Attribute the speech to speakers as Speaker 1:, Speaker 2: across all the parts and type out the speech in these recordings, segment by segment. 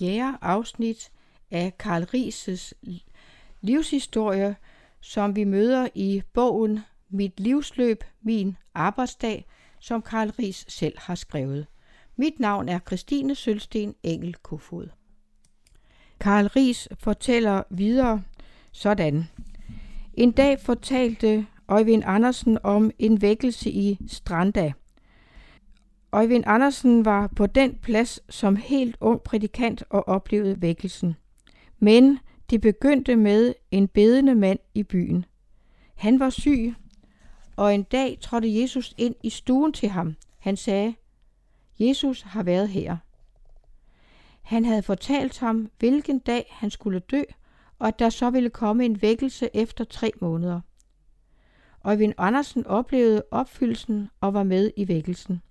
Speaker 1: fjerde afsnit af Karl Rises livshistorie, som vi møder i bogen Mit livsløb, min arbejdsdag, som Karl Ries selv har skrevet. Mit navn er Christine Sølsten Engel Kofod. Karl Ries fortæller videre sådan. En dag fortalte Øjvind Andersen om en vækkelse i Stranda. Øjvind Andersen var på den plads som helt ung prædikant og oplevede vækkelsen. Men det begyndte med en bedende mand i byen. Han var syg, og en dag trådte Jesus ind i stuen til ham. Han sagde, Jesus har været her. Han havde fortalt ham, hvilken dag han skulle dø, og at der så ville komme en vækkelse efter tre måneder. Øjvind Andersen oplevede opfyldelsen og var med i vækkelsen.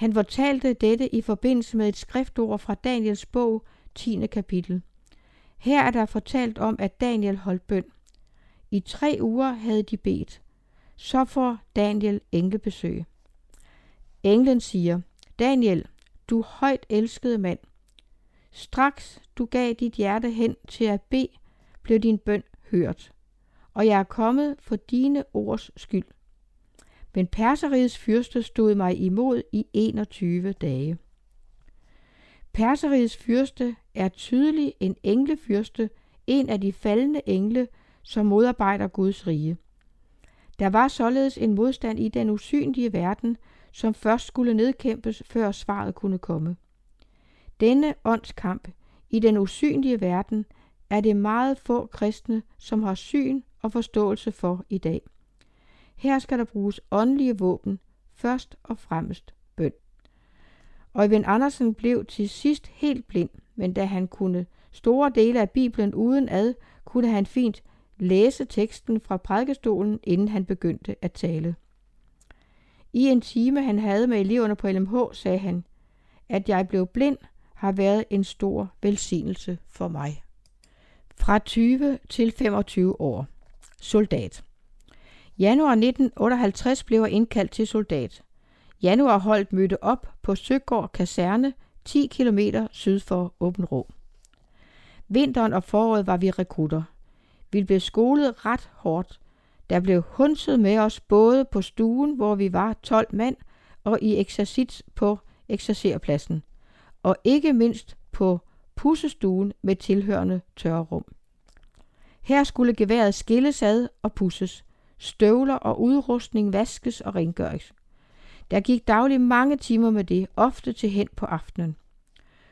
Speaker 1: Han fortalte dette i forbindelse med et skriftord fra Daniels bog, 10. kapitel. Her er der fortalt om, at Daniel holdt bøn. I tre uger havde de bedt. Så får Daniel englebesøg. Englen siger, Daniel, du højt elskede mand. Straks du gav dit hjerte hen til at bede, blev din bøn hørt. Og jeg er kommet for dine ords skyld. Men perserigets fyrste stod mig imod i 21 dage. Perserigets fyrste er tydelig en englefyrste, en af de faldende engle, som modarbejder Guds rige. Der var således en modstand i den usynlige verden, som først skulle nedkæmpes, før svaret kunne komme. Denne åndskamp i den usynlige verden er det meget få kristne, som har syn og forståelse for i dag. Her skal der bruges åndelige våben, først og fremmest bøn. Øjvind Andersen blev til sidst helt blind, men da han kunne store dele af Bibelen uden ad, kunne han fint læse teksten fra prædikestolen, inden han begyndte at tale. I en time, han havde med eleverne på LMH, sagde han, at jeg blev blind har været en stor velsignelse for mig. Fra 20 til 25 år. Soldat. Januar 1958 blev jeg indkaldt til soldat. Januar holdt mødte op på Søgård Kaserne 10 km syd for Åben Rå. Vinteren og foråret var vi rekrutter. Vi blev skolet ret hårdt. Der blev hunset med os både på stuen, hvor vi var 12 mand, og i eksercits på eksercerpladsen. Og ikke mindst på pussestuen med tilhørende tørrum. Her skulle geværet skilles ad og pusses. Støvler og udrustning vaskes og rengøres. Der gik dagligt mange timer med det, ofte til hen på aftenen.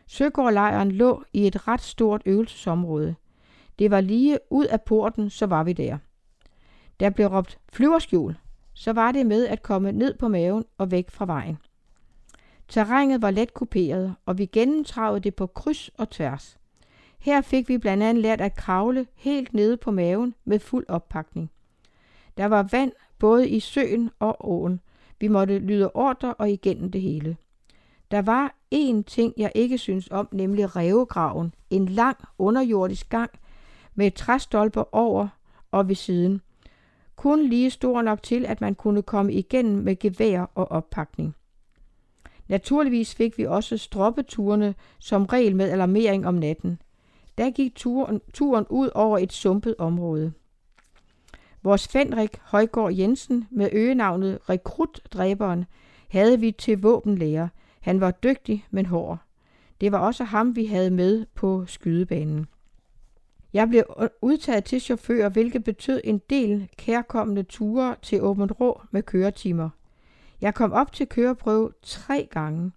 Speaker 1: Søgårdlejren lå i et ret stort øvelsesområde. Det var lige ud af porten, så var vi der. Der blev råbt flyverskjul, så var det med at komme ned på maven og væk fra vejen. Terrænet var let kuperet, og vi gennemtravede det på kryds og tværs. Her fik vi blandt andet lært at kravle helt nede på maven med fuld oppakning. Der var vand både i søen og åen. Vi måtte lyde ordre og igennem det hele. Der var én ting, jeg ikke synes om, nemlig revegraven. En lang underjordisk gang med træstolper over og ved siden. Kun lige stor nok til, at man kunne komme igennem med gevær og oppakning. Naturligvis fik vi også stroppeturene som regel med alarmering om natten. Der gik turen, turen ud over et sumpet område. Vores Fenrik Højgaard Jensen med øgenavnet Rekrutdræberen havde vi til våbenlærer. Han var dygtig, men hård. Det var også ham, vi havde med på skydebanen. Jeg blev udtaget til chauffør, hvilket betød en del kærkommende ture til Åben Rå med køretimer. Jeg kom op til køreprøve tre gange.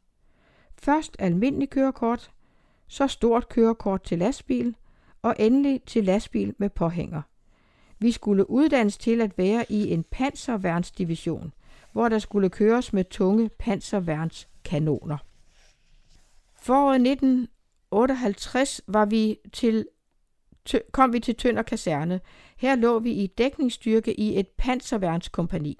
Speaker 1: Først almindelig kørekort, så stort kørekort til lastbil, og endelig til lastbil med påhænger. Vi skulle uddannes til at være i en panserværnsdivision, hvor der skulle køres med tunge panserværnskanoner. Foråret 1958 var vi til, kom vi til Tønder Kaserne. Her lå vi i dækningsstyrke i et panserværnskompani.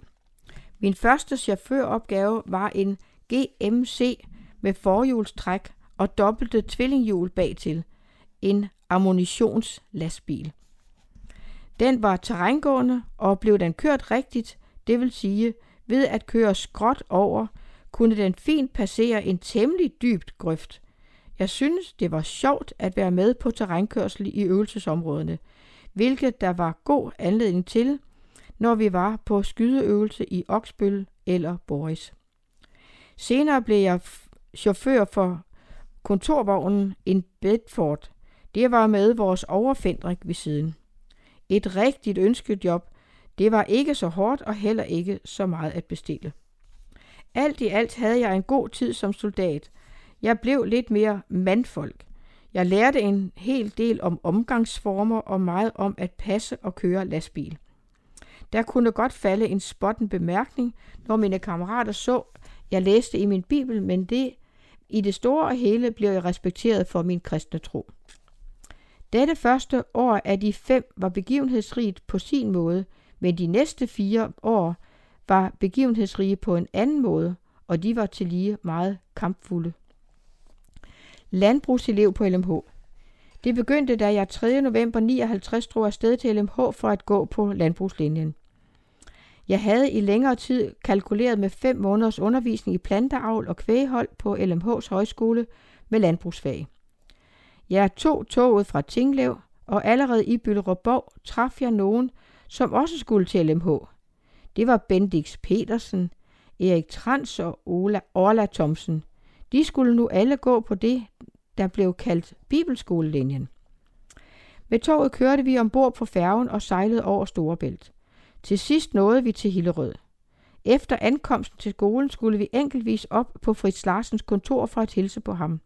Speaker 1: Min første chaufføropgave var en GMC med forhjulstræk og dobbelte tvillinghjul bagtil. En ammunitionslastbil. Den var terrængående, og blev den kørt rigtigt, det vil sige ved at køre skråt over, kunne den fint passere en temmelig dybt grøft. Jeg synes, det var sjovt at være med på terrænkørsel i øvelsesområdene, hvilket der var god anledning til, når vi var på skydeøvelse i Oksbøl eller Boris. Senere blev jeg chauffør for kontorvognen en Bedford. Det var med vores overfendrik ved siden. Et rigtigt ønskejob. Det var ikke så hårdt og heller ikke så meget at bestille. Alt i alt havde jeg en god tid som soldat. Jeg blev lidt mere mandfolk. Jeg lærte en hel del om omgangsformer og meget om at passe og køre lastbil. Der kunne godt falde en spotten bemærkning, når mine kammerater så, jeg læste i min bibel, men det i det store og hele blev jeg respekteret for min kristne tro. Dette første år af de fem var begivenhedsrigt på sin måde, men de næste fire år var begivenhedsrige på en anden måde, og de var til lige meget kampfulde. Landbrugselev på LMH. Det begyndte, da jeg 3. november 59 drog afsted til LMH for at gå på landbrugslinjen. Jeg havde i længere tid kalkuleret med fem måneders undervisning i planteavl og kvæghold på LMH's højskole med landbrugsfag. Jeg tog toget fra Tinglev, og allerede i Byllerborg traf jeg nogen, som også skulle til LMH. Det var Bendix Petersen, Erik Trans og Ola, Orla Thomsen. De skulle nu alle gå på det, der blev kaldt Bibelskolelinjen. Med toget kørte vi ombord på færgen og sejlede over Storebælt. Til sidst nåede vi til Hillerød. Efter ankomsten til skolen skulle vi enkeltvis op på Fritz Larsens kontor for at hilse på ham.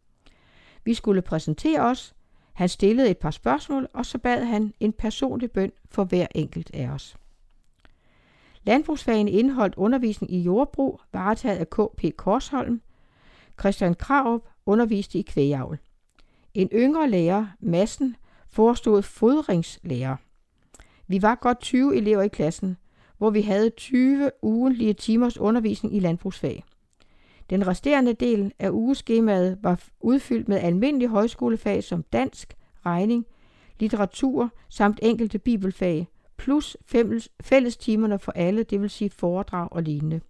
Speaker 1: Vi skulle præsentere os. Han stillede et par spørgsmål, og så bad han en personlig bøn for hver enkelt af os. Landbrugsfagene indeholdt undervisning i jordbrug, varetaget af K.P. Korsholm. Christian Kraup underviste i kvægavl. En yngre lærer, Massen, forestod fodringslærer. Vi var godt 20 elever i klassen, hvor vi havde 20 ugentlige timers undervisning i landbrugsfag. Den resterende del af ugeskemaet var udfyldt med almindelige højskolefag som dansk, regning, litteratur samt enkelte bibelfag, plus fællestimerne for alle, det vil sige foredrag og lignende.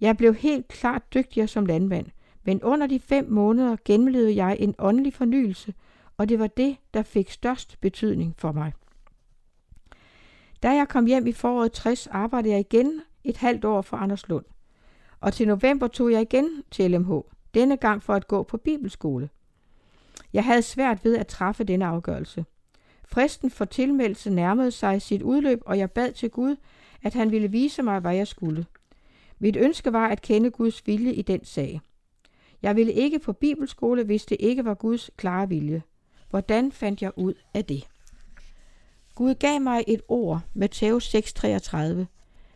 Speaker 1: Jeg blev helt klart dygtigere som landmand, men under de fem måneder gennemlevede jeg en åndelig fornyelse, og det var det, der fik størst betydning for mig. Da jeg kom hjem i foråret 60, arbejdede jeg igen et halvt år for Anders Lund. Og til november tog jeg igen til LMH, denne gang for at gå på bibelskole. Jeg havde svært ved at træffe denne afgørelse. Fristen for tilmeldelse nærmede sig sit udløb, og jeg bad til Gud, at han ville vise mig, hvad jeg skulle. Mit ønske var at kende Guds vilje i den sag. Jeg ville ikke på bibelskole, hvis det ikke var Guds klare vilje. Hvordan fandt jeg ud af det? Gud gav mig et ord, Matthæus 6:33.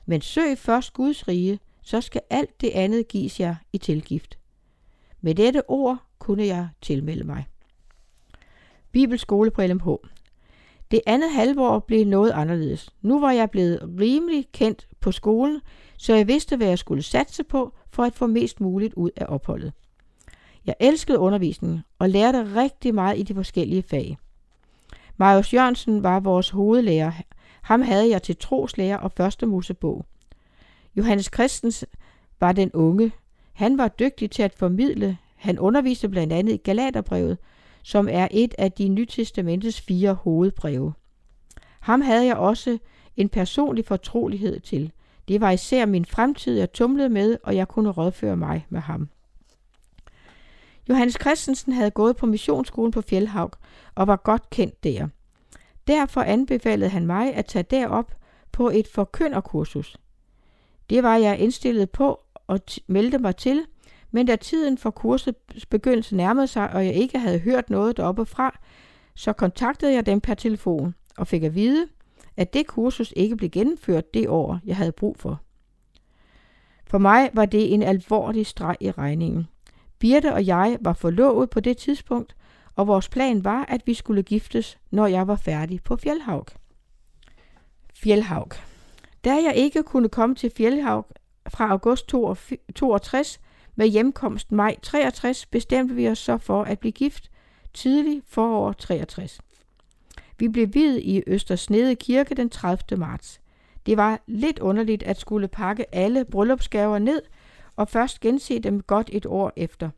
Speaker 1: Men søg først Guds rige, så skal alt det andet gives jer i tilgift. Med dette ord kunne jeg tilmelde mig. Bibelskole på LMH. Det andet halvår blev noget anderledes. Nu var jeg blevet rimelig kendt på skolen, så jeg vidste, hvad jeg skulle satse på for at få mest muligt ud af opholdet. Jeg elskede undervisningen og lærte rigtig meget i de forskellige fag. Marius Jørgensen var vores hovedlærer. Ham havde jeg til troslærer og første Mosebog. Johannes Christens var den unge. Han var dygtig til at formidle. Han underviste blandt andet i Galaterbrevet, som er et af de nytestamentets fire hovedbreve. Ham havde jeg også en personlig fortrolighed til. Det var især min fremtid, jeg tumlede med, og jeg kunne rådføre mig med ham. Johannes Christensen havde gået på missionsskolen på Fjellhavg og var godt kendt der. Derfor anbefalede han mig at tage derop på et forkynderkursus. Det var jeg indstillet på og meldte mig til, men da tiden for kursets begyndelse nærmede sig, og jeg ikke havde hørt noget deroppe fra, så kontaktede jeg dem per telefon og fik at vide, at det kursus ikke blev gennemført det år, jeg havde brug for. For mig var det en alvorlig streg i regningen. Birte og jeg var forlovet på det tidspunkt, og vores plan var, at vi skulle giftes, når jeg var færdig på Fjellhavg. Fjellhavg. Da jeg ikke kunne komme til Fjellhav fra august 62 med hjemkomst maj 63, bestemte vi os så for at blive gift tidlig forår 63. Vi blev videt i Østersnede Kirke den 30. marts. Det var lidt underligt at skulle pakke alle bryllupsgaver ned og først gense dem godt et år efter.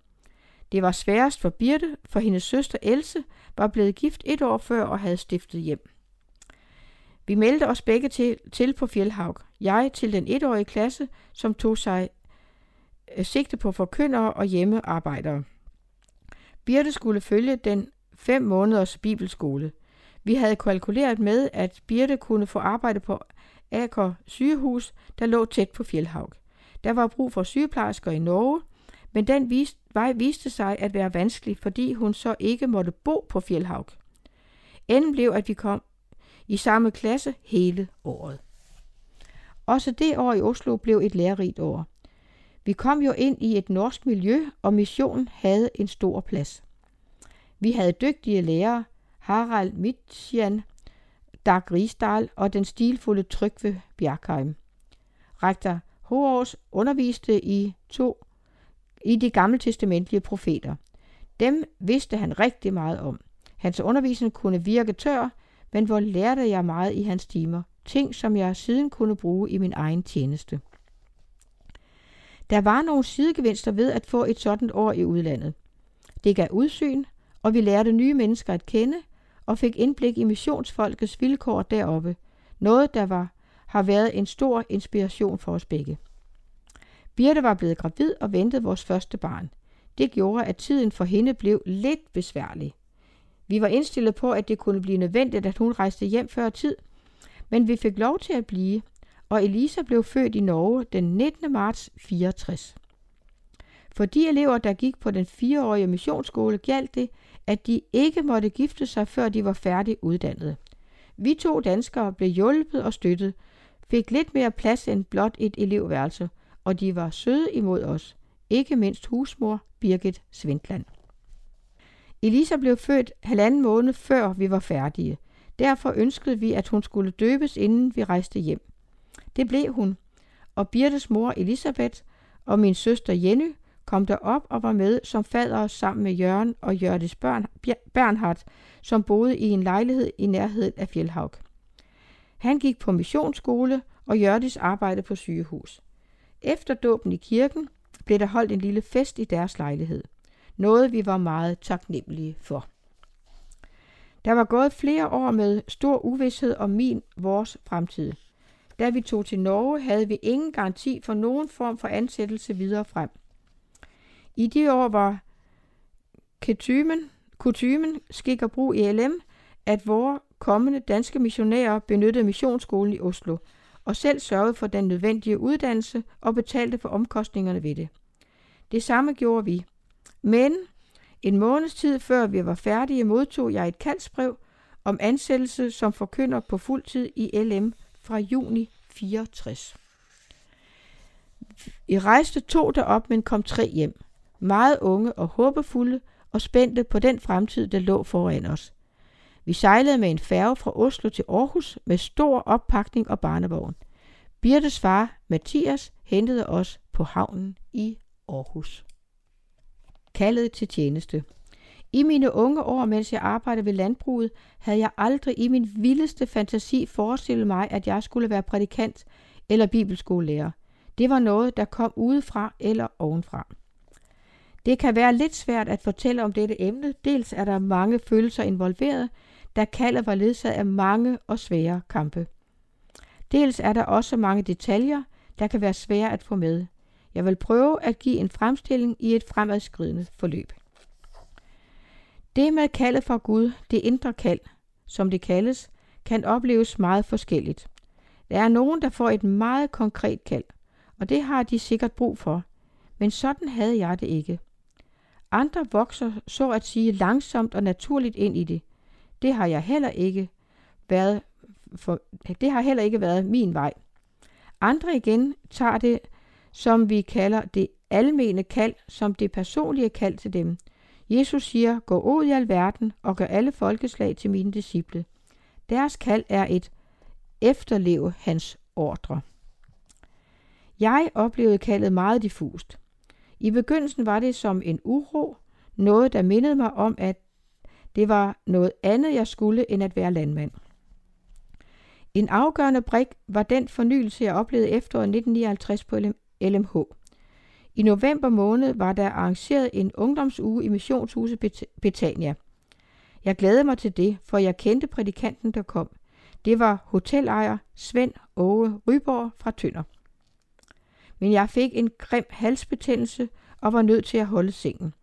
Speaker 1: Det var sværest for Birte, for hendes søster Else var blevet gift et år før og havde stiftet hjem. Vi meldte os begge til, til på Fjellhavg. Jeg til den etårige klasse, som tog sig øh, sigte på forkyndere og hjemmearbejdere. Birte skulle følge den fem måneders bibelskole. Vi havde kalkuleret med, at Birte kunne få arbejde på Aker sygehus, der lå tæt på Fjellhavg. Der var brug for sygeplejersker i Norge, men den viste, vej viste sig at være vanskelig, fordi hun så ikke måtte bo på Fjellhavg. Enden blev, at vi kom i samme klasse hele året. Også det år i Oslo blev et lærerigt år. Vi kom jo ind i et norsk miljø, og missionen havde en stor plads. Vi havde dygtige lærere, Harald Mitjan, Dag Rigsdal og den stilfulde Trygve Bjerkheim. Rektor Hoårs underviste i to i de gamle testamentlige profeter. Dem vidste han rigtig meget om. Hans undervisning kunne virke tør, men hvor lærte jeg meget i hans timer. Ting, som jeg siden kunne bruge i min egen tjeneste. Der var nogle sidegevinster ved at få et sådan år i udlandet. Det gav udsyn, og vi lærte nye mennesker at kende og fik indblik i missionsfolkets vilkår deroppe. Noget, der var, har været en stor inspiration for os begge. Birte var blevet gravid og ventede vores første barn. Det gjorde, at tiden for hende blev lidt besværlig. Vi var indstillet på, at det kunne blive nødvendigt, at hun rejste hjem før tid, men vi fik lov til at blive, og Elisa blev født i Norge den 19. marts 64. For de elever, der gik på den fireårige missionsskole, galt det, at de ikke måtte gifte sig, før de var færdig uddannede. Vi to danskere blev hjulpet og støttet, fik lidt mere plads end blot et elevværelse, og de var søde imod os, ikke mindst husmor Birgit Svindland. Elisa blev født halvanden måned før vi var færdige. Derfor ønskede vi, at hun skulle døbes, inden vi rejste hjem. Det blev hun, og Birtes mor Elisabeth og min søster Jenny kom derop og var med som fader sammen med Jørgen og Jørdes børn, Bernhard, som boede i en lejlighed i nærheden af Fjellhaug. Han gik på missionsskole, og Jørdis arbejdede på sygehus. Efter dåben i kirken blev der holdt en lille fest i deres lejlighed. Noget vi var meget taknemmelige for. Der var gået flere år med stor uvidshed om min, vores fremtid. Da vi tog til Norge, havde vi ingen garanti for nogen form for ansættelse videre frem. I de år var kutymen, kutymen skik og brug i LM, at vores kommende danske missionærer benyttede missionsskolen i Oslo – og selv sørgede for den nødvendige uddannelse og betalte for omkostningerne ved det. Det samme gjorde vi. Men en måneds tid før vi var færdige, modtog jeg et kaldsbrev om ansættelse som forkynder på fuld tid i LM fra juni 64. I rejste to derop, men kom tre hjem. Meget unge og håbefulde og spændte på den fremtid, der lå foran os. Vi sejlede med en færge fra Oslo til Aarhus med stor oppakning og barnevogn. Birtes far, Mathias, hentede os på havnen i Aarhus. Kaldet til tjeneste. I mine unge år, mens jeg arbejdede ved landbruget, havde jeg aldrig i min vildeste fantasi forestillet mig, at jeg skulle være prædikant eller bibelskolelærer. Det var noget, der kom udefra eller ovenfra. Det kan være lidt svært at fortælle om dette emne. Dels er der mange følelser involveret, da kaldet var ledsaget af mange og svære kampe. Dels er der også mange detaljer, der kan være svære at få med. Jeg vil prøve at give en fremstilling i et fremadskridende forløb. Det med kaldet fra Gud, det indre kald, som det kaldes, kan opleves meget forskelligt. Der er nogen, der får et meget konkret kald, og det har de sikkert brug for, men sådan havde jeg det ikke. Andre vokser så at sige langsomt og naturligt ind i det, det har jeg heller ikke været for, det har heller ikke været min vej. Andre igen tager det, som vi kalder det almene kald, som det personlige kald til dem. Jesus siger, gå ud i al verden og gør alle folkeslag til mine disciple. Deres kald er et efterleve hans ordre. Jeg oplevede kaldet meget diffust. I begyndelsen var det som en uro, noget der mindede mig om, at det var noget andet, jeg skulle, end at være landmand. En afgørende brik var den fornyelse, jeg oplevede efteråret 1959 på LMH. I november måned var der arrangeret en ungdomsuge i missionshuset Betania. Jeg glædede mig til det, for jeg kendte prædikanten, der kom. Det var hotelejer Svend Åge Ryborg fra Tønder. Men jeg fik en grim halsbetændelse og var nødt til at holde sengen.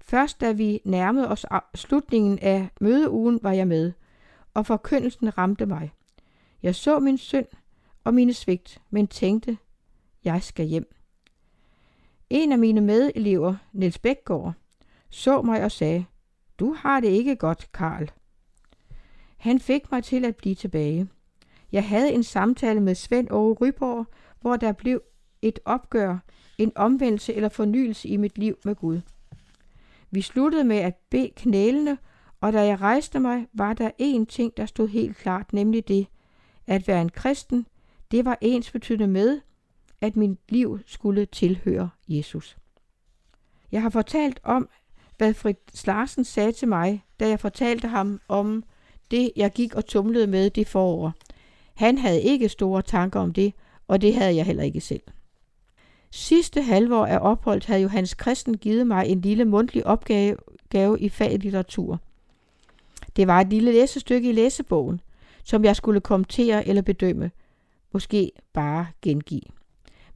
Speaker 1: Først da vi nærmede os slutningen af mødeugen, var jeg med, og forkyndelsen ramte mig. Jeg så min synd og mine svigt, men tænkte, jeg skal hjem. En af mine medelever, Niels Bækgaard, så mig og sagde, du har det ikke godt, Karl. Han fik mig til at blive tilbage. Jeg havde en samtale med Svend Åge Ryborg, hvor der blev et opgør, en omvendelse eller fornyelse i mit liv med Gud. Vi sluttede med at bede knælene, og da jeg rejste mig, var der én ting, der stod helt klart, nemlig det, at være en kristen, det var ens betydende med, at mit liv skulle tilhøre Jesus. Jeg har fortalt om, hvad Fritz Larsen sagde til mig, da jeg fortalte ham om det, jeg gik og tumlede med det forår. Han havde ikke store tanker om det, og det havde jeg heller ikke selv. Sidste halvår af opholdet havde Johannes Christen givet mig en lille mundtlig opgave i faget litteratur. Det var et lille læsestykke i læsebogen, som jeg skulle kommentere eller bedømme, måske bare gengive.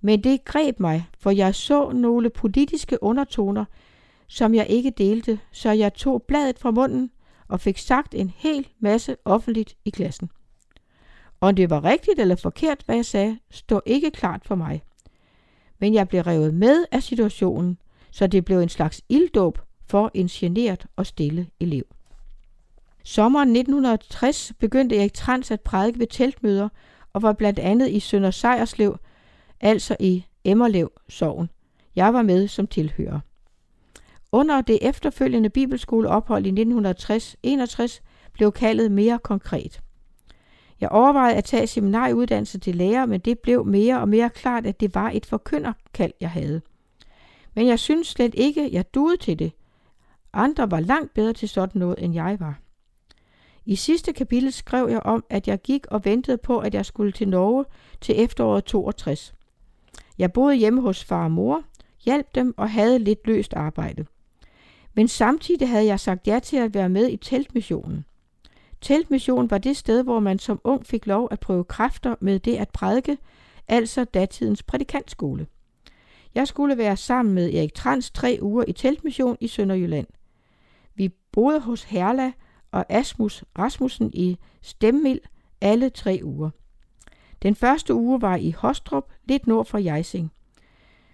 Speaker 1: Men det greb mig, for jeg så nogle politiske undertoner, som jeg ikke delte, så jeg tog bladet fra munden og fik sagt en hel masse offentligt i klassen. Om det var rigtigt eller forkert, hvad jeg sagde, stod ikke klart for mig. Men jeg blev revet med af situationen, så det blev en slags ilddåb for en generet og stille elev. Sommeren 1960 begyndte Erik Trans at prædike ved teltmøder og var blandt andet i Sønder Sejerslev, altså i Emmerlev Sogn. Jeg var med som tilhører. Under det efterfølgende bibelskoleophold i 1960-61 blev kaldet mere konkret. Jeg overvejede at tage seminarieuddannelse til lærer, men det blev mere og mere klart, at det var et forkynderkald, jeg havde. Men jeg synes slet ikke, jeg duede til det. Andre var langt bedre til sådan noget, end jeg var. I sidste kapitel skrev jeg om, at jeg gik og ventede på, at jeg skulle til Norge til efteråret 62. Jeg boede hjemme hos far og mor, hjalp dem og havde lidt løst arbejde. Men samtidig havde jeg sagt ja til at være med i teltmissionen. Teltmissionen var det sted, hvor man som ung fik lov at prøve kræfter med det at prædike, altså datidens prædikantskole. Jeg skulle være sammen med Erik Trans tre uger i teltmission i Sønderjylland. Vi boede hos Herla og Asmus Rasmussen i Stemmil alle tre uger. Den første uge var i Hostrup, lidt nord for Jejsing.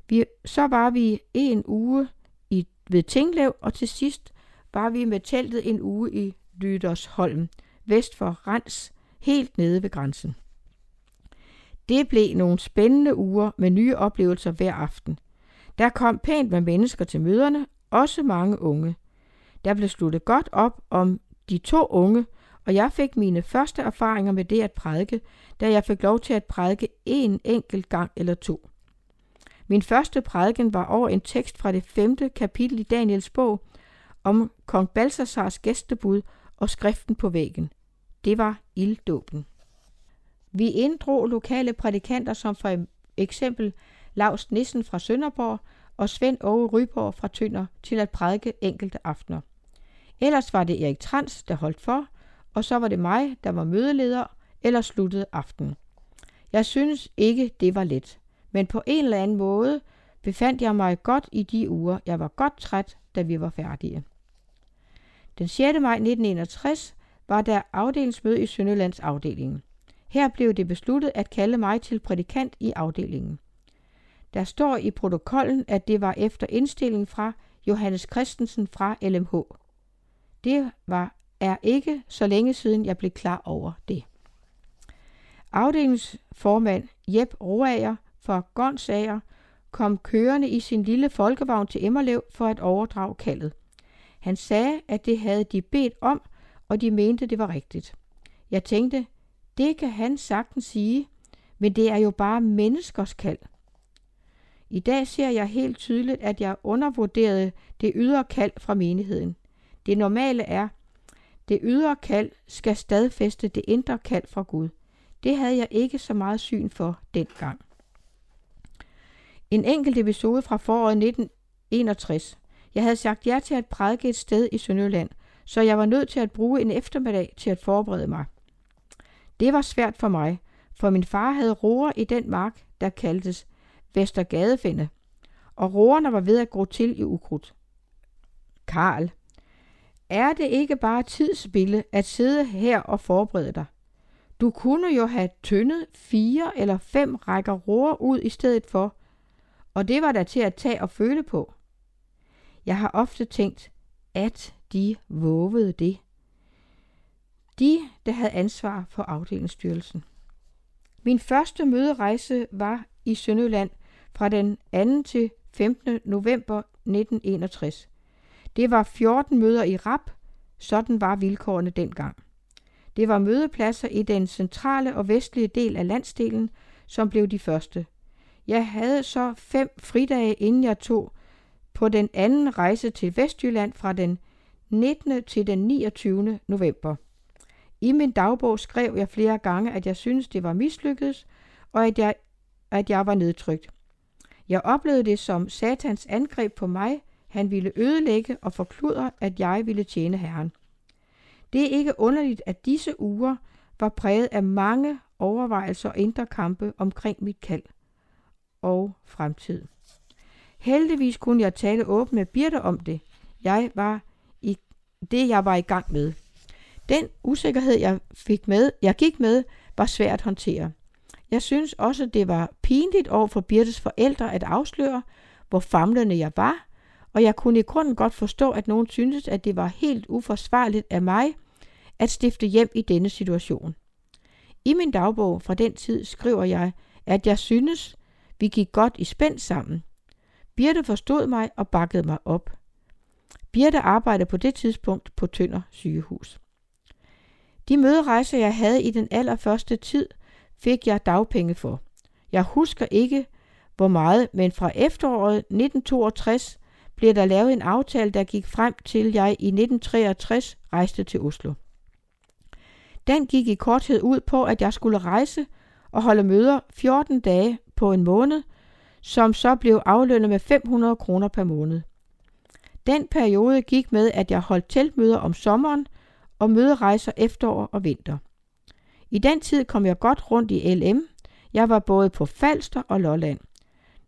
Speaker 1: Vi, så var vi en uge i, ved Tinglev, og til sidst var vi med teltet en uge i Lydersholm, vest for Rens, helt nede ved grænsen. Det blev nogle spændende uger med nye oplevelser hver aften. Der kom pænt med mennesker til møderne, også mange unge. Der blev sluttet godt op om de to unge, og jeg fik mine første erfaringer med det at prædike, da jeg fik lov til at prædike en enkelt gang eller to. Min første prædiken var over en tekst fra det femte kapitel i Daniels bog om kong Balsasars gæstebud og skriften på væggen. Det var ilddåben. Vi inddrog lokale prædikanter som for eksempel Lars Nissen fra Sønderborg og Svend Åge Ryborg fra Tønder til at prædike enkelte aftener. Ellers var det Erik Trans, der holdt for, og så var det mig, der var mødeleder eller sluttede aftenen. Jeg synes ikke, det var let, men på en eller anden måde befandt jeg mig godt i de uger. Jeg var godt træt, da vi var færdige. Den 6. maj 1961 var der afdelingsmøde i Sønderlands afdeling. Her blev det besluttet at kalde mig til prædikant i afdelingen. Der står i protokollen, at det var efter indstilling fra Johannes Christensen fra LMH. Det var er ikke så længe siden, jeg blev klar over det. Afdelingsformand Jep Roager fra Gonsager kom kørende i sin lille folkevogn til Emmerlev for at overdrage kaldet. Han sagde, at det havde de bedt om, og de mente, det var rigtigt. Jeg tænkte, det kan han sagtens sige, men det er jo bare menneskers kald. I dag ser jeg helt tydeligt, at jeg undervurderede det ydre kald fra menigheden. Det normale er, det ydre kald skal stadfæste det indre kald fra Gud. Det havde jeg ikke så meget syn for dengang. En enkelt episode fra foråret 1961. Jeg havde sagt ja til at prædike et sted i Sønderjylland, så jeg var nødt til at bruge en eftermiddag til at forberede mig. Det var svært for mig, for min far havde roer i den mark, der kaldtes Vestergadefinde, og roerne var ved at gro til i ukrudt. Karl, er det ikke bare tidsspilde at sidde her og forberede dig? Du kunne jo have tyndet fire eller fem rækker roer ud i stedet for, og det var der til at tage og føle på. Jeg har ofte tænkt, at de våvede det. De, der havde ansvar for afdelingsstyrelsen. Min første møderejse var i Sønderjylland fra den 2. til 15. november 1961. Det var 14 møder i rap, sådan var vilkårene dengang. Det var mødepladser i den centrale og vestlige del af landsdelen, som blev de første. Jeg havde så fem fridage, inden jeg tog på den anden rejse til Vestjylland fra den 19. til den 29. november. I min dagbog skrev jeg flere gange, at jeg syntes, det var mislykkedes, og at jeg, at jeg var nedtrykt. Jeg oplevede det som satans angreb på mig. Han ville ødelægge og forkludre, at jeg ville tjene Herren. Det er ikke underligt, at disse uger var præget af mange overvejelser og indre kampe omkring mit kald og fremtid. Heldigvis kunne jeg tale åbent med Birte om det. Jeg var i det, jeg var i gang med. Den usikkerhed, jeg fik med, jeg gik med, var svært at håndtere. Jeg synes også, det var pinligt over for Birtes forældre at afsløre, hvor famlende jeg var, og jeg kunne i grunden godt forstå, at nogen syntes, at det var helt uforsvarligt af mig at stifte hjem i denne situation. I min dagbog fra den tid skriver jeg, at jeg synes, vi gik godt i spænd sammen. Birte forstod mig og bakkede mig op. Birte arbejdede på det tidspunkt på Tønder sygehus. De møderejser, jeg havde i den allerførste tid, fik jeg dagpenge for. Jeg husker ikke, hvor meget, men fra efteråret 1962 blev der lavet en aftale, der gik frem til jeg i 1963 rejste til Oslo. Den gik i korthed ud på, at jeg skulle rejse og holde møder 14 dage på en måned, som så blev aflønnet med 500 kroner per måned. Den periode gik med, at jeg holdt teltmøder om sommeren og møderejser efterår og vinter. I den tid kom jeg godt rundt i LM. Jeg var både på Falster og Lolland,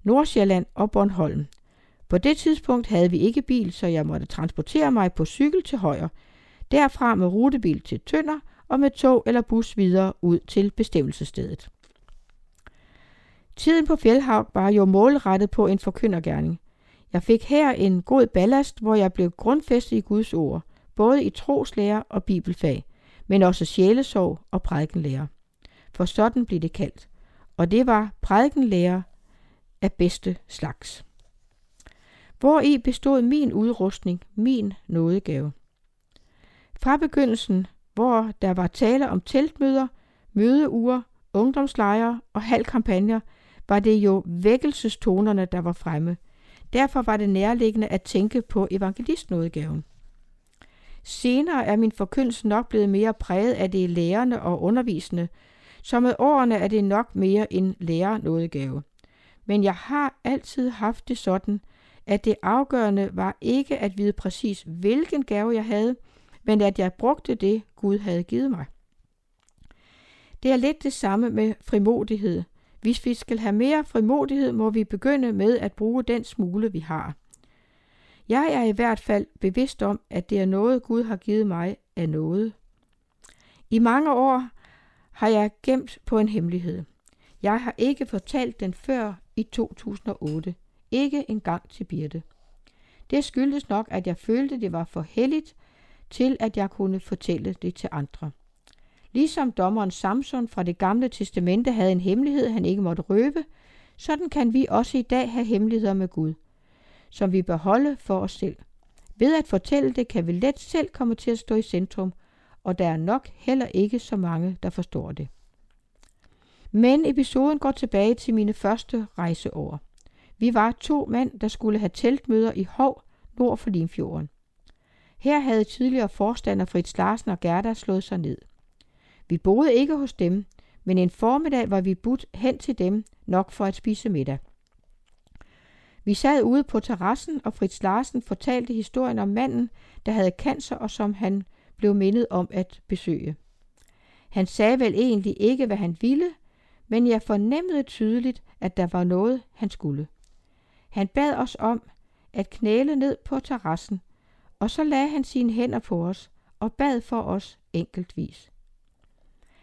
Speaker 1: Nordsjælland og Bornholm. På det tidspunkt havde vi ikke bil, så jeg måtte transportere mig på cykel til højre, derfra med rutebil til Tønder og med tog eller bus videre ud til bestemmelsesstedet. Tiden på Fjellhavn var jo målrettet på en forkyndergærning. Jeg fik her en god ballast, hvor jeg blev grundfæstet i Guds ord, både i troslærer og bibelfag, men også sjælesorg og prædikenlærer. For sådan blev det kaldt. Og det var prædikenlærer af bedste slags. Hvor i bestod min udrustning, min nådegave. Fra begyndelsen, hvor der var tale om teltmøder, mødeuger, ungdomslejre og halvkampagner, var det jo vækkelsestonerne, der var fremme. Derfor var det nærliggende at tænke på evangelistnådegaven. Senere er min forkyndelse nok blevet mere præget af det lærende og undervisende, så med årene er det nok mere en lærernådegave. Men jeg har altid haft det sådan, at det afgørende var ikke at vide præcis, hvilken gave jeg havde, men at jeg brugte det, Gud havde givet mig. Det er lidt det samme med frimodighed. Hvis vi skal have mere frimodighed, må vi begynde med at bruge den smule, vi har. Jeg er i hvert fald bevidst om, at det er noget, Gud har givet mig af noget. I mange år har jeg gemt på en hemmelighed. Jeg har ikke fortalt den før i 2008. Ikke engang til Birte. Det skyldes nok, at jeg følte, det var for heldigt til, at jeg kunne fortælle det til andre. Ligesom dommeren Samson fra det gamle testamente havde en hemmelighed, han ikke måtte røbe, sådan kan vi også i dag have hemmeligheder med Gud, som vi bør holde for os selv. Ved at fortælle det, kan vi let selv komme til at stå i centrum, og der er nok heller ikke så mange, der forstår det. Men episoden går tilbage til mine første rejseår. Vi var to mænd, der skulle have teltmøder i Hov, nord for Limfjorden. Her havde tidligere forstander Fritz Larsen og Gerda slået sig ned. Vi boede ikke hos dem, men en formiddag var vi budt hen til dem nok for at spise middag. Vi sad ude på terrassen, og Fritz Larsen fortalte historien om manden, der havde cancer, og som han blev mindet om at besøge. Han sagde vel egentlig ikke, hvad han ville, men jeg fornemmede tydeligt, at der var noget, han skulle. Han bad os om at knæle ned på terrassen, og så lagde han sine hænder på os og bad for os enkeltvis.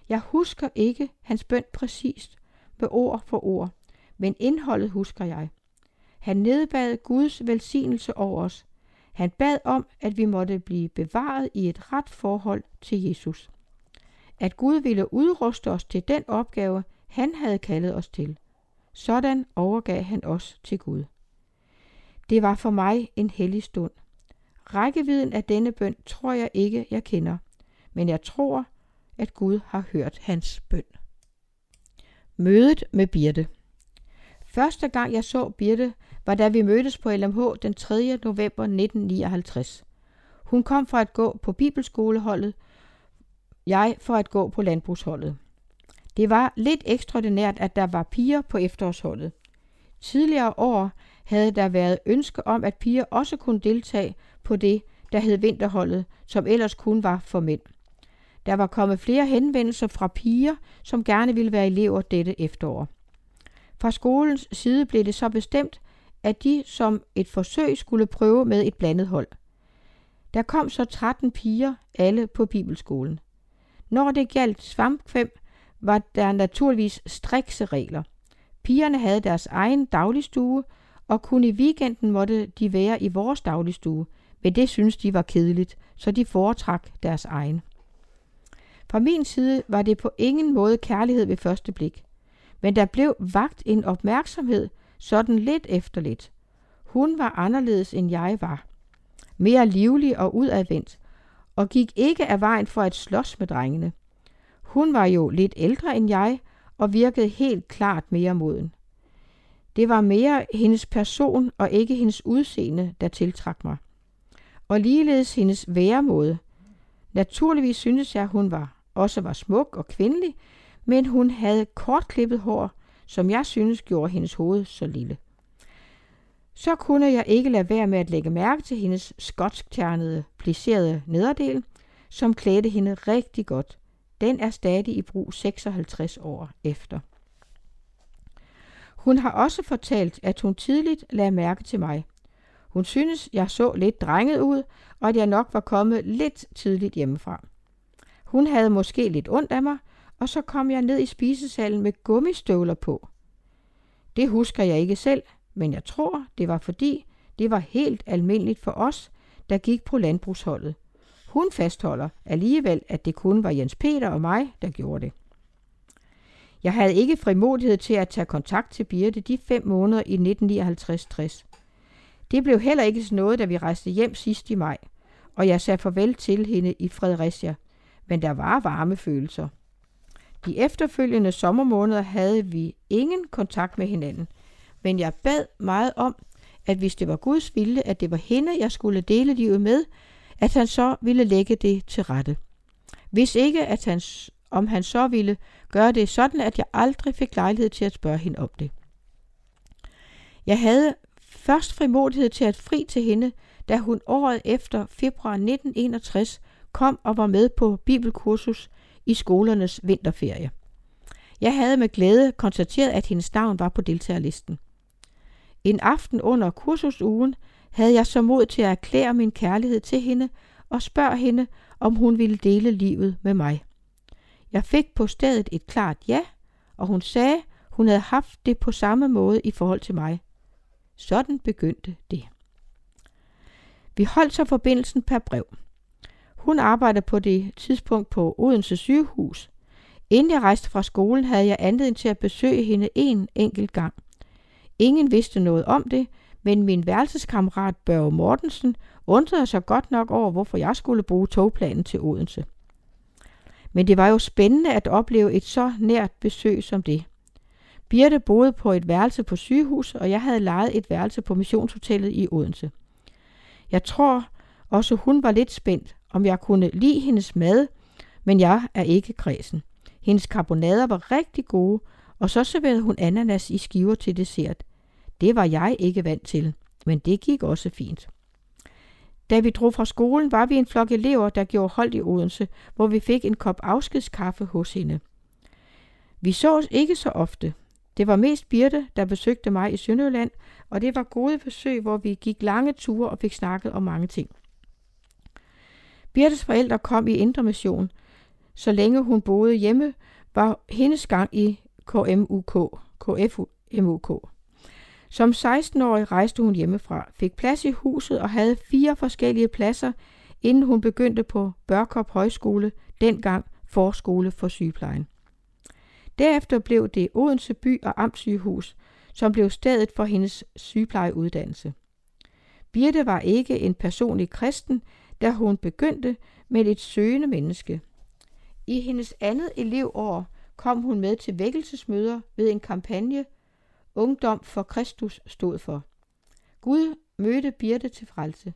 Speaker 1: Jeg husker ikke hans bøn præcist med ord for ord, men indholdet husker jeg. Han nedbad Guds velsignelse over os. Han bad om, at vi måtte blive bevaret i et ret forhold til Jesus. At Gud ville udruste os til den opgave, han havde kaldet os til. Sådan overgav han os til Gud. Det var for mig en hellig stund. Rækkevidden af denne bøn tror jeg ikke, jeg kender, men jeg tror, at Gud har hørt hans bøn. Mødet med Birte Første gang jeg så Birte, var da vi mødtes på LMH den 3. november 1959. Hun kom for at gå på bibelskoleholdet, jeg for at gå på landbrugsholdet. Det var lidt ekstraordinært, at der var piger på efterårsholdet. Tidligere år havde der været ønske om, at piger også kunne deltage på det, der hed vinterholdet, som ellers kun var for mænd. Der var kommet flere henvendelser fra piger, som gerne ville være elever dette efterår. Fra skolens side blev det så bestemt, at de som et forsøg skulle prøve med et blandet hold. Der kom så 13 piger, alle på bibelskolen. Når det galt svampkvem, var der naturligvis strikse regler. Pigerne havde deres egen dagligstue, og kun i weekenden måtte de være i vores dagligstue, men det synes de var kedeligt, så de foretrak deres egen. Fra min side var det på ingen måde kærlighed ved første blik, men der blev vagt en opmærksomhed, sådan lidt efter lidt. Hun var anderledes end jeg var. Mere livlig og udadvendt, og gik ikke af vejen for at slås med drengene. Hun var jo lidt ældre end jeg, og virkede helt klart mere moden. Det var mere hendes person og ikke hendes udseende, der tiltrak mig. Og ligeledes hendes væremåde. Naturligvis synes jeg, hun var også var smuk og kvindelig, men hun havde kortklippet hår, som jeg synes gjorde hendes hoved så lille. Så kunne jeg ikke lade være med at lægge mærke til hendes skotskternede, plisserede nederdel, som klædte hende rigtig godt. Den er stadig i brug 56 år efter. Hun har også fortalt, at hun tidligt lagde mærke til mig. Hun synes, jeg så lidt drenget ud, og at jeg nok var kommet lidt tidligt hjemmefra. Hun havde måske lidt ondt af mig, og så kom jeg ned i spisesalen med gummistøvler på. Det husker jeg ikke selv, men jeg tror, det var fordi, det var helt almindeligt for os, der gik på landbrugsholdet. Hun fastholder alligevel, at det kun var Jens Peter og mig, der gjorde det. Jeg havde ikke frimodighed til at tage kontakt til Birte de fem måneder i 1959-60. Det blev heller ikke sådan noget, da vi rejste hjem sidst i maj, og jeg sagde farvel til hende i Fredericia, men der var varme følelser. De efterfølgende sommermåneder havde vi ingen kontakt med hinanden, men jeg bad meget om, at hvis det var Guds vilje, at det var hende, jeg skulle dele livet med, at han så ville lægge det til rette. Hvis ikke, at han, om han så ville gøre det sådan, at jeg aldrig fik lejlighed til at spørge hende om det. Jeg havde først frimodighed til at fri til hende, da hun året efter februar 1961 kom og var med på bibelkursus i skolernes vinterferie. Jeg havde med glæde konstateret, at hendes navn var på deltagerlisten. En aften under kursusugen havde jeg så mod til at erklære min kærlighed til hende og spørge hende, om hun ville dele livet med mig. Jeg fik på stedet et klart ja, og hun sagde, hun havde haft det på samme måde i forhold til mig. Sådan begyndte det. Vi holdt så forbindelsen per brev. Hun arbejdede på det tidspunkt på Odense sygehus. Inden jeg rejste fra skolen, havde jeg anledning til at besøge hende en enkelt gang. Ingen vidste noget om det, men min værelseskammerat Børge Mortensen undrede sig godt nok over, hvorfor jeg skulle bruge togplanen til Odense. Men det var jo spændende at opleve et så nært besøg som det. Birte boede på et værelse på sygehus, og jeg havde lejet et værelse på missionshotellet i Odense. Jeg tror også hun var lidt spændt, om jeg kunne lide hendes mad, men jeg er ikke kredsen. Hendes karbonader var rigtig gode, og så serverede hun ananas i skiver til dessert. Det var jeg ikke vant til, men det gik også fint. Da vi drog fra skolen, var vi en flok elever, der gjorde hold i Odense, hvor vi fik en kop afskedskaffe hos hende. Vi så os ikke så ofte. Det var mest Birte, der besøgte mig i Sønderjylland, og det var gode besøg, hvor vi gik lange ture og fik snakket om mange ting. Birtes forældre kom i Indre Mission. Så længe hun boede hjemme, var hendes gang i KMUK, KFUMUK. Som 16-årig rejste hun hjemmefra, fik plads i huset og havde fire forskellige pladser, inden hun begyndte på Børkop Højskole, dengang forskole for sygeplejen. Derefter blev det Odense By og Amtssygehus, som blev stedet for hendes sygeplejeuddannelse. Birte var ikke en personlig kristen, da hun begyndte med et søgende menneske. I hendes andet elevår kom hun med til vækkelsesmøder ved en kampagne, Ungdom for Kristus stod for. Gud mødte Birte til frelse.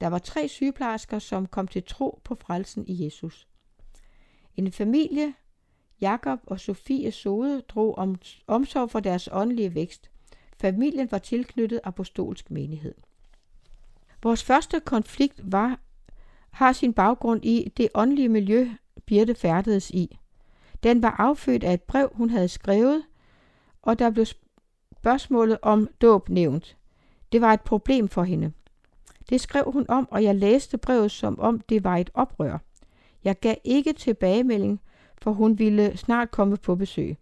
Speaker 1: Der var tre sygeplejersker, som kom til tro på frelsen i Jesus. En familie, Jakob og Sofie Sode, drog om, omsorg for deres åndelige vækst. Familien var tilknyttet apostolsk menighed. Vores første konflikt var, har sin baggrund i det åndelige miljø, Birte færdedes i. Den var affødt af et brev, hun havde skrevet, og der blev spørgsmålet om dåb nævnt. Det var et problem for hende. Det skrev hun om, og jeg læste brevet som om det var et oprør. Jeg gav ikke tilbagemelding, for hun ville snart komme på besøg.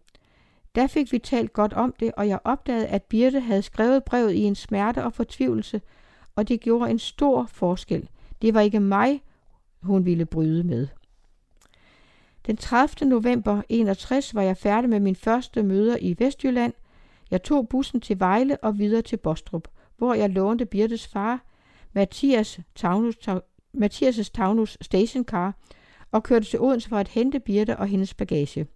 Speaker 1: Der fik vi talt godt om det, og jeg opdagede, at Birte havde skrevet brevet i en smerte og fortvivlelse, og det gjorde en stor forskel. Det var ikke mig, hun ville bryde med. Den 30. november 61 var jeg færdig med min første møder i Vestjylland. Jeg tog bussen til Vejle og videre til Bostrup, hvor jeg lånte Birtes far, Mathias Taunus, Mathias' Taunus stationcar, og kørte til Odense for at hente Birte og hendes bagage.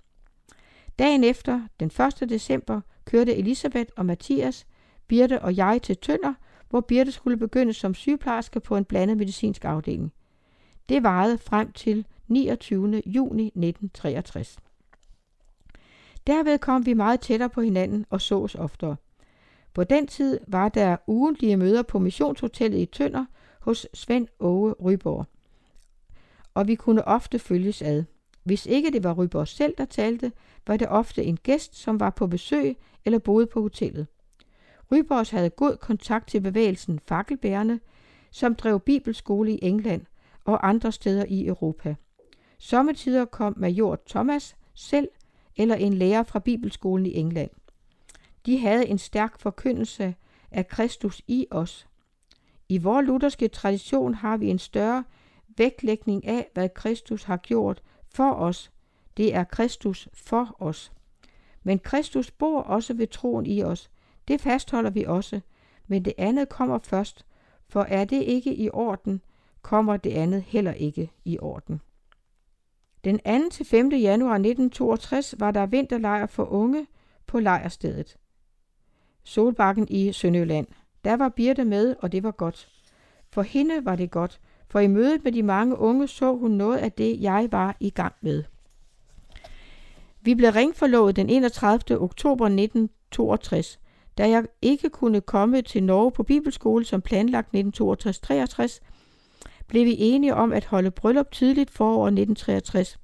Speaker 1: Dagen efter, den 1. december, kørte Elisabeth og Mathias, Birte og jeg til Tønder, hvor Birte skulle begynde som sygeplejerske på en blandet medicinsk afdeling. Det varede frem til 29. juni 1963. Derved kom vi meget tættere på hinanden og sås oftere. På den tid var der ugentlige møder på Missionshotellet i Tønder hos Svend Åge Ryborg. Og vi kunne ofte følges ad. Hvis ikke det var Ryborg selv, der talte, var det ofte en gæst, som var på besøg eller boede på hotellet. Ryborgs havde god kontakt til bevægelsen Fakkelbærende, som drev bibelskole i England og andre steder i Europa. Sommetider kom major Thomas selv eller en lærer fra bibelskolen i England. De havde en stærk forkyndelse af Kristus i os. I vores lutherske tradition har vi en større vægtlægning af, hvad Kristus har gjort for os. Det er Kristus for os. Men Kristus bor også ved troen i os. Det fastholder vi også. Men det andet kommer først, for er det ikke i orden, kommer det andet heller ikke i orden. Den 2. til 5. januar 1962 var der vinterlejr for unge på lejrstedet. Solbakken i Sønderjylland. Der var Birte med, og det var godt. For hende var det godt, for i mødet med de mange unge så hun noget af det, jeg var i gang med. Vi blev ringforlovet den 31. oktober 1962. Da jeg ikke kunne komme til Norge på bibelskole som planlagt 1962-63, blev vi enige om at holde bryllup tidligt forår 1963,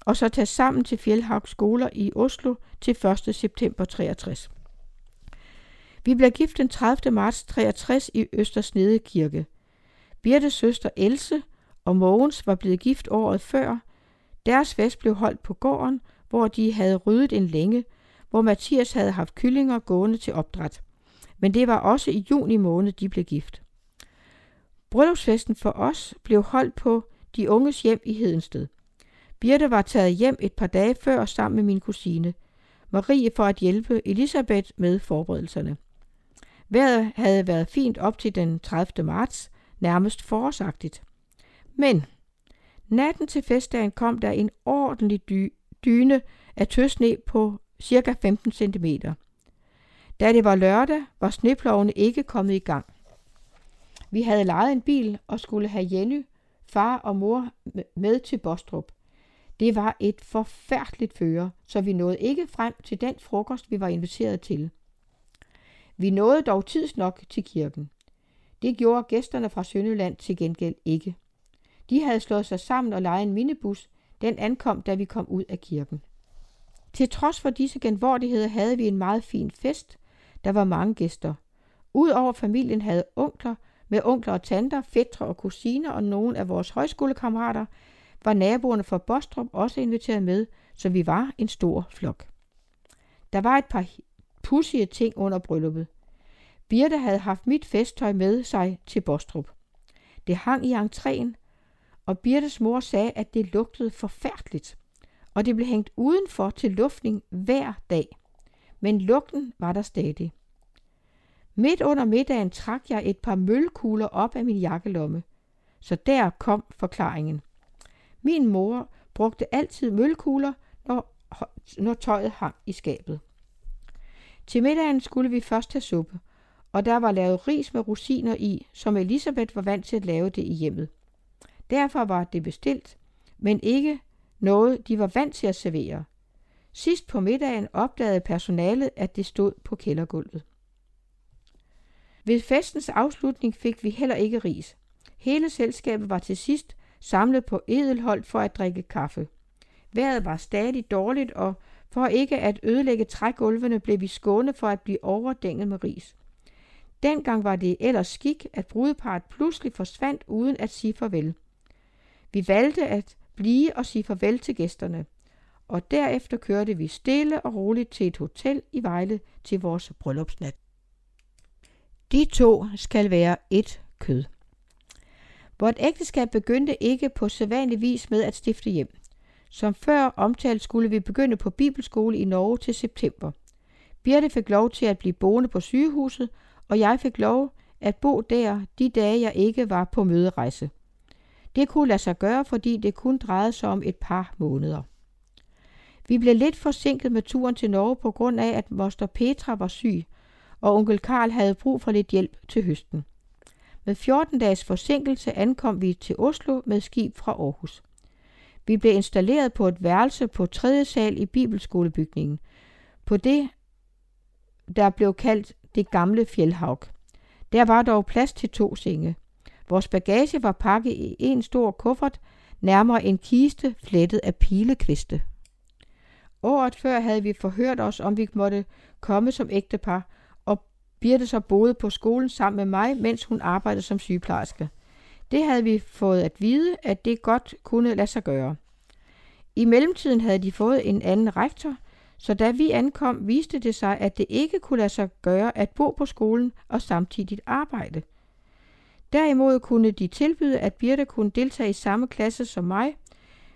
Speaker 1: og så tage sammen til Fjellhavs skoler i Oslo til 1. september 63. Vi blev gift den 30. marts 63 i Østersnede Kirke. Birtes søster Else og Mogens var blevet gift året før. Deres fest blev holdt på gården, hvor de havde ryddet en længe, hvor Mathias havde haft kyllinger gående til opdræt. Men det var også i juni måned, de blev gift. Bryllupsfesten for os blev holdt på de unges hjem i Hedensted. Birte var taget hjem et par dage før sammen med min kusine, Marie for at hjælpe Elisabeth med forberedelserne. Vejret havde været fint op til den 30. marts, nærmest forårsagtigt. Men natten til festdagen kom der en ordentlig dy- dyne af tøsne på cirka 15 cm. Da det var lørdag, var sneplovene ikke kommet i gang. Vi havde lejet en bil og skulle have Jenny, far og mor med til Bostrup. Det var et forfærdeligt føre, så vi nåede ikke frem til den frokost, vi var inviteret til. Vi nåede dog tidsnok til kirken. Det gjorde gæsterne fra Sønderland til gengæld ikke. De havde slået sig sammen og lejet en minibus. Den ankom, da vi kom ud af kirken. Til trods for disse genvordigheder havde vi en meget fin fest. Der var mange gæster. Udover familien havde onkler, med onkler og tanter, fætre og kusiner og nogle af vores højskolekammerater, var naboerne fra Bostrup også inviteret med, så vi var en stor flok. Der var et par pudsige ting under brylluppet. Birte havde haft mit festtøj med sig til Bostrup. Det hang i entréen, og Birtes mor sagde, at det lugtede forfærdeligt, og det blev hængt udenfor til luftning hver dag. Men lugten var der stadig. Midt under middagen trak jeg et par mølkugler op af min jakkelomme. Så der kom forklaringen. Min mor brugte altid mølkugler, når, når tøjet hang i skabet. Til middagen skulle vi først have suppe, og der var lavet ris med rosiner i, som Elisabeth var vant til at lave det i hjemmet. Derfor var det bestilt, men ikke noget, de var vant til at servere. Sidst på middagen opdagede personalet, at det stod på kældergulvet. Ved festens afslutning fik vi heller ikke ris. Hele selskabet var til sidst samlet på Edelholdt for at drikke kaffe. Vejret var stadig dårligt, og for ikke at ødelægge trægulvene blev vi skåne for at blive overdænget med ris. Dengang var det ellers skik, at brudeparet pludselig forsvandt uden at sige farvel. Vi valgte at blive og sige farvel til gæsterne, og derefter kørte vi stille og roligt til et hotel i Vejle til vores bryllupsnat. De to skal være et kød. Vort ægteskab begyndte ikke på sædvanlig vis med at stifte hjem. Som før omtalt skulle vi begynde på bibelskole i Norge til september. Birte fik lov til at blive boende på sygehuset, og jeg fik lov at bo der de dage, jeg ikke var på møderejse. Det kunne lade sig gøre, fordi det kun drejede sig om et par måneder. Vi blev lidt forsinket med turen til Norge på grund af, at moster Petra var syg, og onkel Karl havde brug for lidt hjælp til høsten. Med 14 dages forsinkelse ankom vi til Oslo med skib fra Aarhus. Vi blev installeret på et værelse på tredje sal i Bibelskolebygningen, på det, der blev kaldt det gamle fjeldhavg. Der var dog plads til to senge. Vores bagage var pakket i en stor kuffert, nærmere en kiste flettet af pilekviste. Året før havde vi forhørt os, om vi måtte komme som ægtepar, Birte så boede på skolen sammen med mig, mens hun arbejdede som sygeplejerske. Det havde vi fået at vide, at det godt kunne lade sig gøre. I mellemtiden havde de fået en anden rektor, så da vi ankom, viste det sig, at det ikke kunne lade sig gøre at bo på skolen og samtidig arbejde. Derimod kunne de tilbyde, at Birte kunne deltage i samme klasse som mig,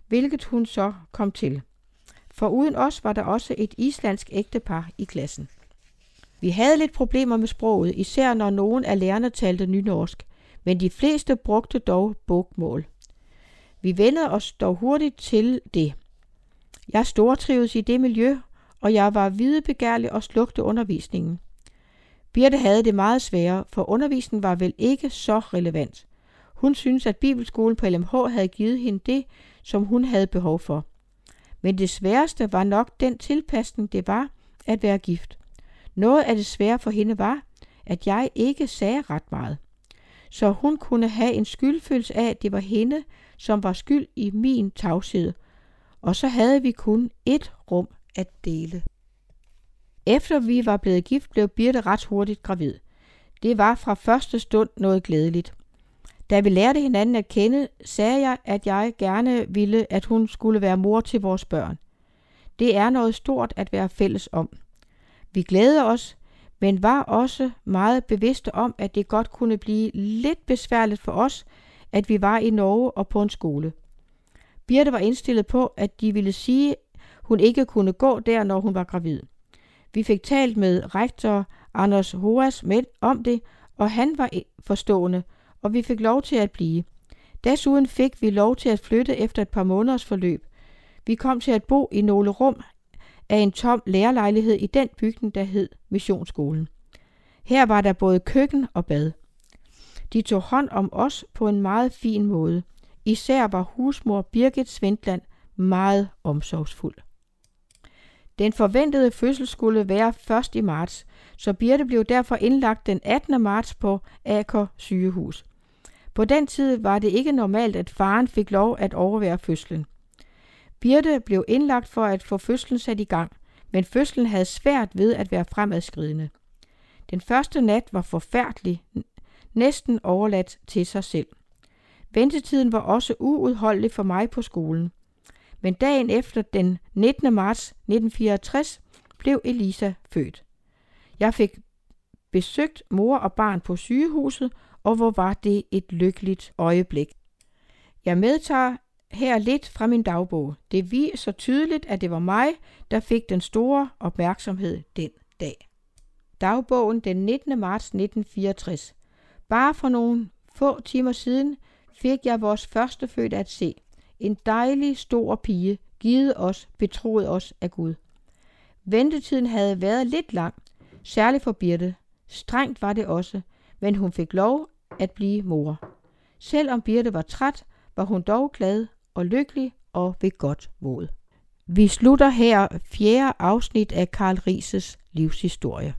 Speaker 1: hvilket hun så kom til. For uden os var der også et islandsk ægtepar i klassen. Vi havde lidt problemer med sproget, især når nogen af lærerne talte nynorsk, men de fleste brugte dog bogmål. Vi vendte os dog hurtigt til det. Jeg stortrivedes i det miljø, og jeg var videbegærlig og slugte undervisningen. Birte havde det meget sværere, for undervisningen var vel ikke så relevant. Hun syntes, at Bibelskolen på LMH havde givet hende det, som hun havde behov for. Men det sværeste var nok den tilpasning, det var at være gift. Noget af det svære for hende var, at jeg ikke sagde ret meget. Så hun kunne have en skyldfølelse af, at det var hende, som var skyld i min tavshed. Og så havde vi kun et rum at dele. Efter vi var blevet gift, blev Birte ret hurtigt gravid. Det var fra første stund noget glædeligt. Da vi lærte hinanden at kende, sagde jeg, at jeg gerne ville, at hun skulle være mor til vores børn. Det er noget stort at være fælles om. Vi glæder os, men var også meget bevidste om, at det godt kunne blive lidt besværligt for os, at vi var i Norge og på en skole. Birte var indstillet på, at de ville sige, hun ikke kunne gå der, når hun var gravid. Vi fik talt med rektor Anders Hoas med om det, og han var forstående, og vi fik lov til at blive. Desuden fik vi lov til at flytte efter et par måneders forløb. Vi kom til at bo i nogle rum af en tom lærerlejlighed i den bygning, der hed Missionsskolen. Her var der både køkken og bad. De tog hånd om os på en meget fin måde. Især var husmor Birgit Svendland meget omsorgsfuld. Den forventede fødsel skulle være først i marts, så Birte blev derfor indlagt den 18. marts på Aker sygehus. På den tid var det ikke normalt, at faren fik lov at overvære fødslen. Birte blev indlagt for at få fødslen sat i gang, men fødslen havde svært ved at være fremadskridende. Den første nat var forfærdelig, næsten overladt til sig selv. Ventetiden var også uudholdelig for mig på skolen. Men dagen efter den 19. marts 1964 blev Elisa født. Jeg fik besøgt mor og barn på sygehuset, og hvor var det et lykkeligt øjeblik. Jeg medtager her lidt fra min dagbog. Det viser tydeligt, at det var mig, der fik den store opmærksomhed den dag. Dagbogen den 19. marts 1964. Bare for nogle få timer siden fik jeg vores første født at se. En dejlig stor pige, givet os, betroet os af Gud. Ventetiden havde været lidt lang, særligt for Birte. Strengt var det også, men hun fik lov at blive mor. Selvom Birte var træt, var hun dog glad og lykkelig og ved godt mod. Vi slutter her fjerde afsnit af Karl Rises livshistorie.